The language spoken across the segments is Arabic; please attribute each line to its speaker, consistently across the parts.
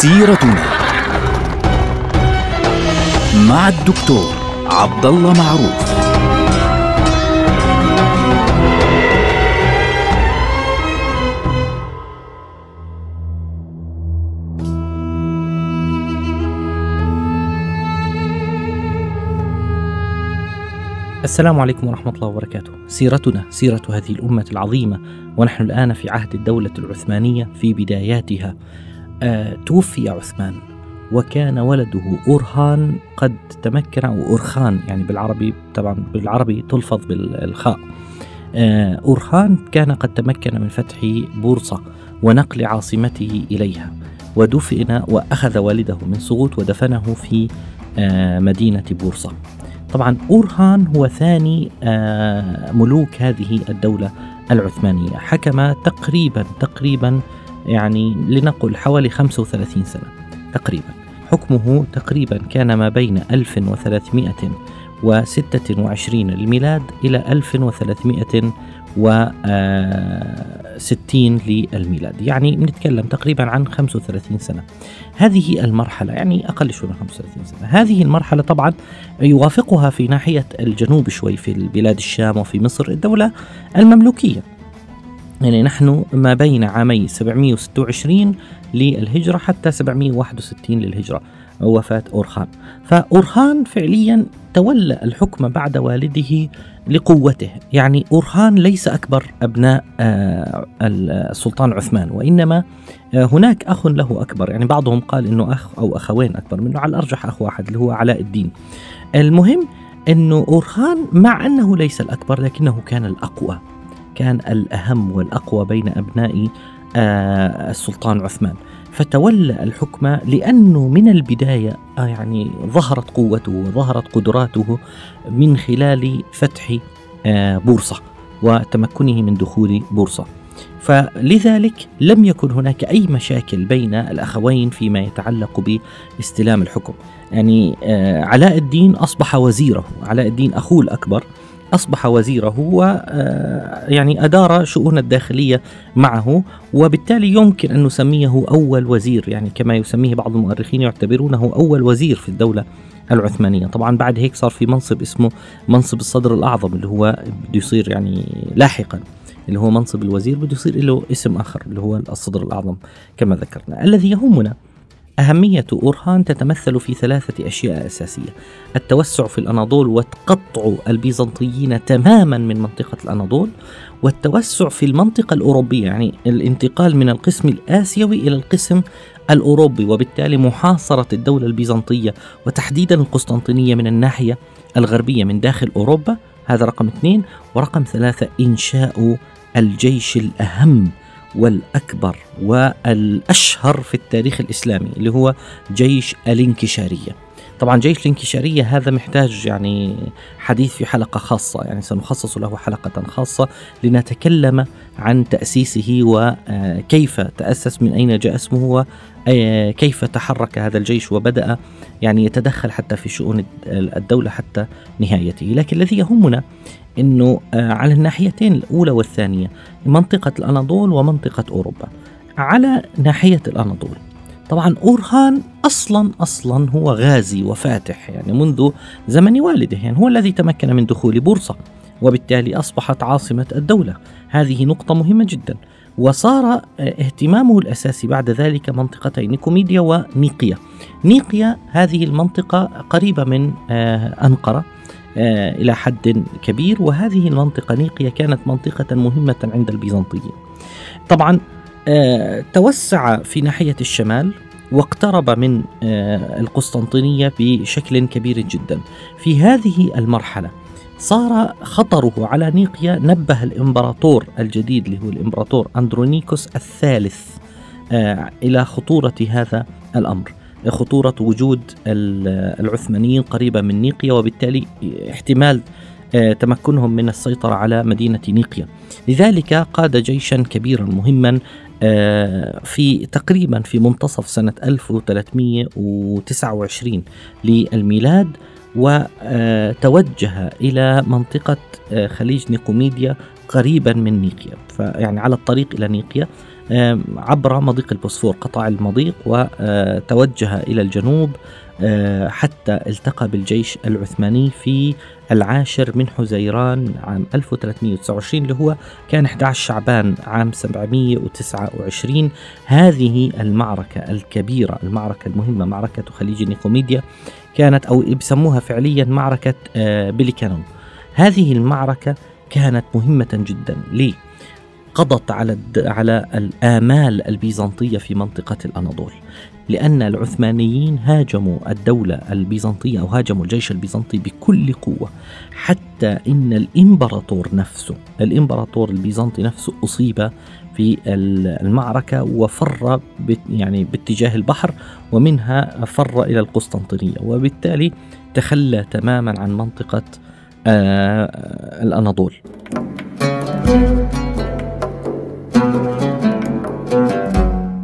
Speaker 1: سيرتنا مع الدكتور عبد الله معروف
Speaker 2: السلام عليكم ورحمة الله وبركاته. سيرتنا سيرة هذه الأمة العظيمة ونحن الآن في عهد الدولة العثمانية في بداياتها. آه توفي عثمان وكان ولده أورهان قد تمكن أو أورخان يعني بالعربي طبعا بالعربي تلفظ بالخاء. آه أورهان كان قد تمكن من فتح بورصة ونقل عاصمته إليها ودفن وأخذ والده من سقوط ودفنه في آه مدينة بورصة. طبعا أورهان هو ثاني ملوك هذه الدولة العثمانية حكم تقريبا تقريبا يعني لنقل حوالي 35 سنة تقريبا. حكمه تقريبا كان ما بين 1326 للميلاد إلى 1300 وستين للميلاد. يعني بنتكلم تقريبا عن 35 سنة. هذه المرحلة يعني أقل شوي من 35 سنة. هذه المرحلة طبعا يوافقها في ناحية الجنوب شوي في البلاد الشام وفي مصر الدولة المملوكية. يعني نحن ما بين عامي 726 للهجرة حتى 761 للهجرة وفاة أورخان. فأورخان فعليا تولى الحكم بعد والده لقوته. يعني أورهان ليس أكبر أبناء آه، السلطان عثمان وإنما آه، هناك أخ له أكبر. يعني بعضهم قال أنه أخ أو أخوين أكبر منه على الأرجح أخ واحد اللي هو علاء الدين. المهم أنه أورهان مع أنه ليس الأكبر لكنه كان الأقوى. كان الأهم والأقوى بين أبناء آه، السلطان عثمان. فتولى الحكم لأنه من البداية آه، يعني ظهرت قوته وظهرت قدراته من خلال فتح آه، بورصة وتمكنه من دخول بورصة. فلذلك لم يكن هناك أي مشاكل بين الأخوين فيما يتعلق باستلام الحكم. يعني علاء الدين أصبح وزيره علاء الدين أخوه الأكبر. أصبح وزيره و يعني أدار شؤون الداخلية معه وبالتالي يمكن أن نسميه أول وزير يعني كما يسميه بعض المؤرخين يعتبرونه أول وزير في الدولة العثمانية. طبعا بعد هيك صار في منصب اسمه منصب الصدر الأعظم اللي هو بده يصير يعني لاحقا اللي هو منصب الوزير بده يصير له اسم آخر اللي هو الصدر الأعظم كما ذكرنا. الذي يهمنا أهمية أورهان تتمثل في ثلاثة أشياء أساسية. التوسع في الأناضول وتقطع البيزنطيين تماما من منطقة الأناضول والتوسع في المنطقة الأوروبية يعني الانتقال من القسم الآسيوي إلى القسم الأوروبي وبالتالي محاصرة الدولة البيزنطية وتحديدا القسطنطينية من الناحية الغربية من داخل أوروبا. هذا رقم اثنين. ورقم ثلاثة إنشاء الجيش الأهم. والأكبر والأشهر في التاريخ الإسلامي اللي هو جيش الانكشارية. طبعا جيش الانكشارية هذا محتاج يعني حديث في حلقة خاصة يعني سنخصص له حلقة خاصة لنتكلم عن تأسيسه وكيف تأسس من أين جاء اسمه وكيف تحرك هذا الجيش وبدأ يعني يتدخل حتى في شؤون الدولة حتى نهايته. لكن الذي يهمنا أنه على الناحيتين الأولى والثانية منطقة الأناضول ومنطقة أوروبا. على ناحية الأناضول. طبعا أورهان أصلا أصلا هو غازي وفاتح يعني منذ زمن والده يعني هو الذي تمكن من دخول بورصة وبالتالي أصبحت عاصمة الدولة. هذه نقطة مهمة جدا. وصار اهتمامه الأساسي بعد ذلك منطقتين نيكوميديا ونيقيا. نيقيا هذه المنطقة قريبة من آه، أنقرة. آه، إلى حد كبير. وهذه المنطقة نيقيا كانت منطقة مهمة عند البيزنطيين. طبعا آه، توسع في ناحية الشمال واقترب من آه، القسطنطينية بشكل كبير جدا. في هذه المرحلة صار خطره على نيقيا نبه الإمبراطور الجديد اللي هو الإمبراطور أندرونيكوس الثالث آه، إلى خطورة هذا الأمر. خطورة وجود العثمانيين قريبه من نيقيا وبالتالي احتمال تمكنهم من السيطرة على مدينة نيقيا. لذلك قاد جيشا كبيرا مهما آه، في تقريبا في منتصف سنة 1329 للميلاد وتوجه إلى منطقة آه، خليج نيقوميديا قريبا من نيقيا. فيعني على الطريق إلى نيقيا. عبر مضيق البوسفور قطع المضيق وتوجه إلى الجنوب آه، حتى التقى بالجيش العثماني في العاشر من حزيران عام 1329 اللي هو كان 11 شعبان عام 729 هذه المعركة الكبيرة المعركة المهمة معركة خليج نيكوميديا كانت أو بسموها فعليا معركة آه، بليكانون هذه المعركة كانت مهمة جدا. ليه؟ قضت على على الآمال البيزنطية في منطقة الأناضول لأن العثمانيين هاجموا الدولة البيزنطية أو هاجموا الجيش البيزنطي بكل قوة حتى إن الإمبراطور نفسه الإمبراطور البيزنطي نفسه أصيب في المعركة وفر يعني باتجاه البحر ومنها فر إلى القسطنطينية وبالتالي تخلى تماما عن منطقة آه، الأناضول.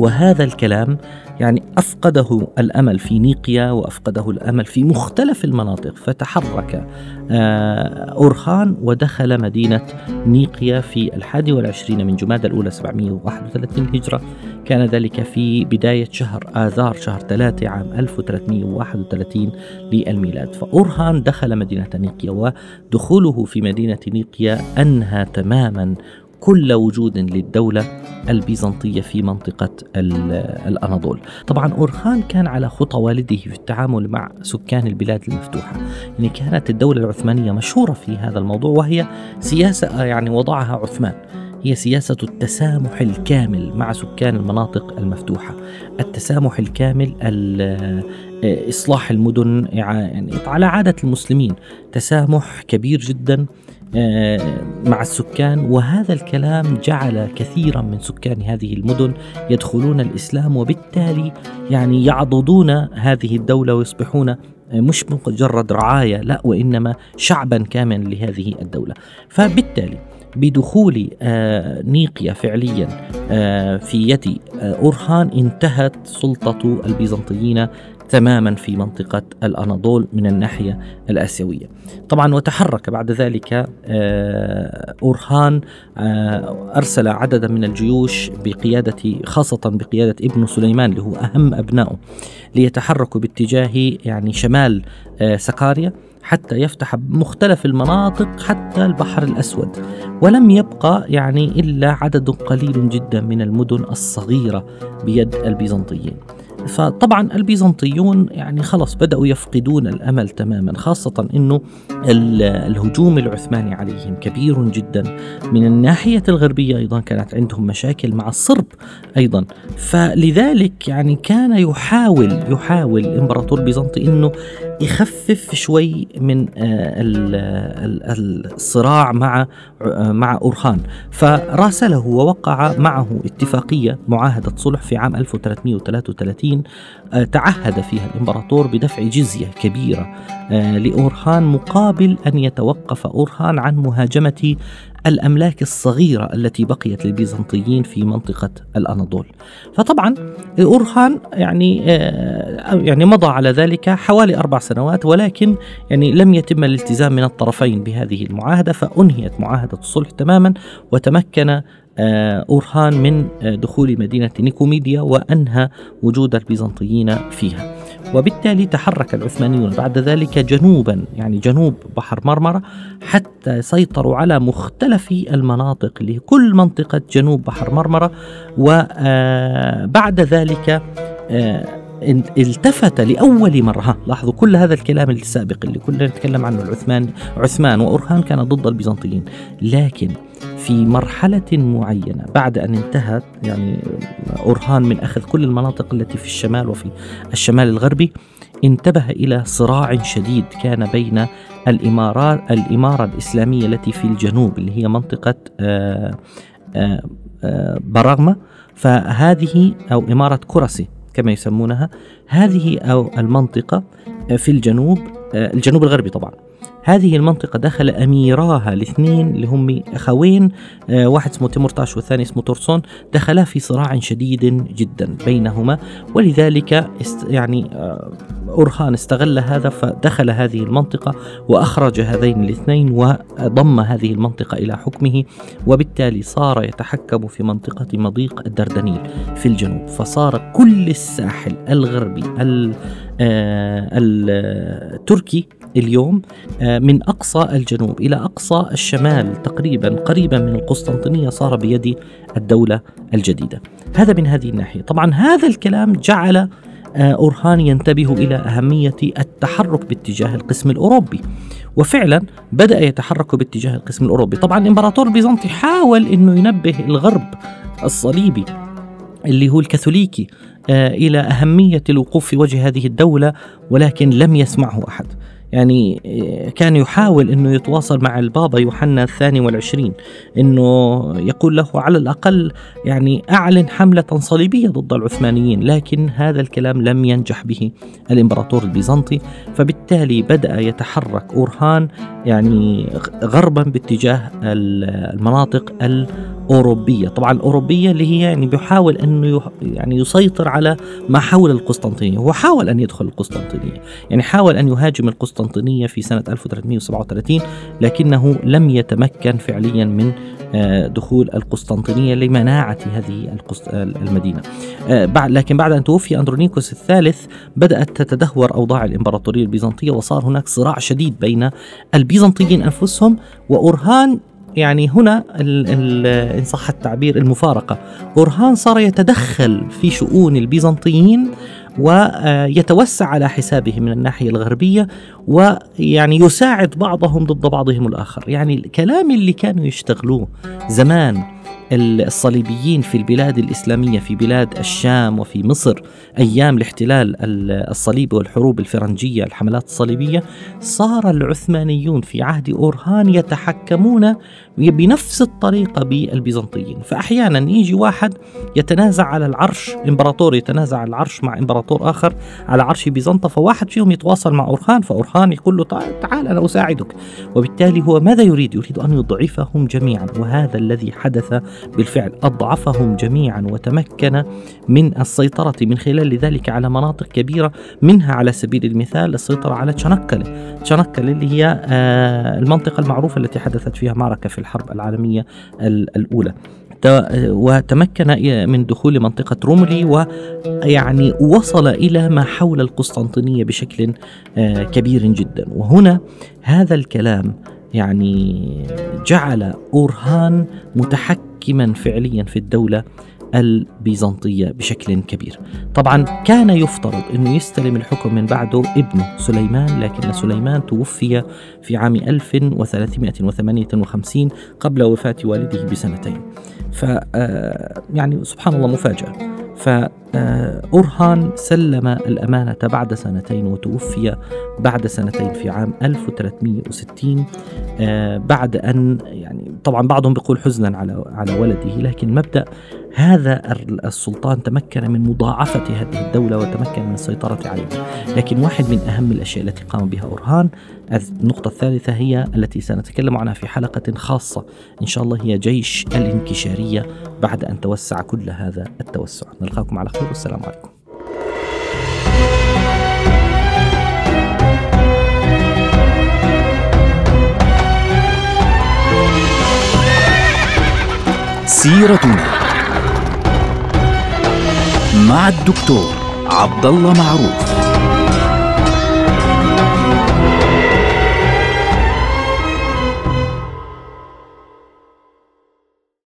Speaker 2: وهذا الكلام يعني أفقده الأمل في نيقيا وأفقده الأمل في مختلف المناطق. فتحرك آه، أورخان ودخل مدينة نيقيا في الحادي والعشرين من جماد الأولى 731 هجرة. كان ذلك في بداية شهر آذار شهر ثلاثة عام 1331 للميلاد. فأورخان دخل مدينة نيقيا ودخوله في مدينة نيقيا أنهى تماما كل وجود للدولة البيزنطية في منطقة الأناضول. طبعا أورخان كان على خطى والده في التعامل مع سكان البلاد المفتوحة. يعني كانت الدولة العثمانية مشهورة في هذا الموضوع وهي سياسة يعني وضعها عثمان. هي سياسة التسامح الكامل مع سكان المناطق المفتوحة. التسامح الكامل إصلاح المدن يعني على عادة المسلمين. تسامح كبير جدا مع السكان وهذا الكلام جعل كثيرا من سكان هذه المدن يدخلون الإسلام وبالتالي يعني يعضدون هذه الدولة ويصبحون آه، مش مجرد رعاية لا وإنما شعبا كاملا لهذه الدولة. فبالتالي بدخول آه، نيقيا فعليا في يد أورخان انتهت سلطة البيزنطيين تماما في منطقة الأناضول من الناحية الآسيوية. طبعا وتحرك بعد ذلك آه، أورخان آه، أرسل عددا من الجيوش بقيادة خاصة بقيادة ابن سليمان اللي هو أهم أبنائه ليتحركوا باتجاه يعني شمال آه، سقاريا حتى يفتح مختلف المناطق حتى البحر الأسود. ولم يبقى يعني إلا عدد قليل جدا من المدن الصغيرة بيد البيزنطيين. فطبعا البيزنطيون يعني خلص بدأوا يفقدون الأمل تماما خاصة أنه الهجوم العثماني عليهم كبير جدا. من الناحية الغربية أيضا كانت عندهم مشاكل مع الصرب أيضا. فلذلك يعني كان يحاول يحاول الإمبراطور البيزنطي أنه يخفف شوي من آه، الصراع مع آه، مع أورخان. فراسله ووقع معه اتفاقية معاهدة صلح في عام 1333 آه، تعهد فيها الإمبراطور بدفع جزية كبيرة لأورخان مقابل أن يتوقف أورخان عن مهاجمة الأملاك الصغيرة التي بقيت للبيزنطيين في منطقة الأناضول. فطبعا أورخان يعني آه، يعني مضى على ذلك حوالي أربع سنوات ولكن يعني لم يتم الالتزام من الطرفين بهذه المعاهدة فأنهيت معاهدة الصلح تماما وتمكن آه، أورخان من آه، دخول مدينة نيكوميديا وأنهى وجود البيزنطيين فيها. وبالتالي تحرك العثمانيون بعد ذلك جنوبا يعني جنوب بحر مرمرة حتى سيطروا على مختلف المناطق لكل منطقة جنوب بحر مرمرة. وبعد ذلك آه، التفت لأول مرة. لاحظوا كل هذا الكلام السابق اللي كلنا نتكلم عنه العثمان عثمان وأرخان كان ضد البيزنطيين. لكن في مرحلة معينة. بعد أن انتهت يعني أورهان من أخذ كل المناطق التي في الشمال وفي الشمال الغربي انتبه إلى صراع شديد كان بين الإمارات الإمارة الإسلامية التي في الجنوب اللي هي منطقة آه، آه، آه، براغما. فهذه أو إمارة كرسي كما يسمونها هذه أو المنطقة في الجنوب الجنوب الغربي طبعا. هذه المنطقة دخل أميراها الاثنين اللي هم أخوين آه، واحد اسمه تيمورتاش والثاني اسمه تورسون دخلا في صراع شديد جدا بينهما. ولذلك يعني آه، أورخان استغل هذا فدخل هذه المنطقة وأخرج هذين الاثنين وضم هذه المنطقة إلى حكمه وبالتالي صار يتحكم في منطقة مضيق الدردنيل في الجنوب. فصار كل الساحل الغربي التركي اليوم آه، من أقصى الجنوب إلى أقصى الشمال تقريبا قريبا من القسطنطينية صار بيد الدولة الجديدة. هذا من هذه الناحية، طبعا هذا الكلام جعل آه، أورهان ينتبه إلى أهمية التحرك باتجاه القسم الأوروبي. وفعلا بدأ يتحرك باتجاه القسم الأوروبي. طبعا الإمبراطور البيزنطي حاول أنه ينبه الغرب الصليبي اللي هو الكاثوليكي آه، إلى أهمية الوقوف في وجه هذه الدولة ولكن لم يسمعه أحد. يعني كان يحاول إنه يتواصل مع البابا يوحنا الثاني والعشرين إنه يقول له على الأقل يعني أعلن حملة صليبية ضد العثمانيين لكن هذا الكلام لم ينجح به الإمبراطور البيزنطي فبالتالي بدأ يتحرك أورهان يعني غربا باتجاه المناطق الأوروبية. طبعا الأوروبية اللي هي يعني بيحاول إنه يعني يسيطر على ما حول القسطنطينية. هو حاول أن يدخل القسطنطينية يعني حاول أن يهاجم القسطنطينية في سنة 1337 لكنه لم يتمكن فعليا من دخول القسطنطينية لمناعة هذه المدينة. آه، لكن بعد أن توفي أندرونيكوس الثالث بدأت تتدهور أوضاع الإمبراطورية البيزنطية وصار هناك صراع شديد بين البيزنطيين أنفسهم وأورهان. يعني هنا إن صح التعبير المفارقة. أورهان صار يتدخل في شؤون البيزنطيين ويتوسع على حسابه من الناحية الغربية ويعني يساعد بعضهم ضد بعضهم الآخر. يعني الكلام اللي كانوا يشتغلوه زمان الصليبيين في البلاد الإسلامية في بلاد الشام وفي مصر أيام الاحتلال الصليبي والحروب الفرنجية الحملات الصليبية صار العثمانيون في عهد أورهان يتحكمون بنفس الطريقة بالبيزنطيين فأحيانا يجي واحد يتنازع على العرش إمبراطور يتنازع على العرش مع إمبراطور آخر على عرش بيزنطة فواحد فيهم يتواصل مع أورخان فأورخان يقول له تعال أنا أساعدك وبالتالي هو ماذا يريد؟ يريد أن يضعفهم جميعا وهذا الذي حدث بالفعل أضعفهم جميعا وتمكن من السيطرة من خلال ذلك على مناطق كبيرة منها على سبيل المثال السيطرة على تشانكلة تشانكلة اللي هي آه، المنطقة المعروفة التي حدثت فيها معركة في الحرب العالمية الأولى. وتمكن من دخول منطقة روملي ويعني وصل إلى ما حول القسطنطينية بشكل آه، كبير جدا. وهنا هذا الكلام يعني جعل أورهان متحكما فعليا في الدولة البيزنطية بشكل كبير. طبعا كان يفترض أنه يستلم الحكم من بعده ابنه سليمان لكن سليمان توفي في عام 1358 قبل وفاة والده بسنتين. ف آه، يعني سبحان الله مفاجأة. فأرهان سلم الأمانة بعد سنتين وتوفي بعد سنتين في عام 1360 آه، بعد أن يعني طبعا بعضهم بيقول حزنا على على ولده لكن مبدأ هذا السلطان تمكن من مضاعفة هذه الدولة وتمكن من السيطرة عليها. لكن واحد من أهم الأشياء التي قام بها أورهان النقطة الثالثة هي التي سنتكلم عنها في حلقة خاصة إن شاء الله هي جيش الانكشارية بعد أن توسع كل هذا التوسع. نلقاكم على خير والسلام عليكم.
Speaker 1: سيرتنا مع الدكتور عبد الله معروف.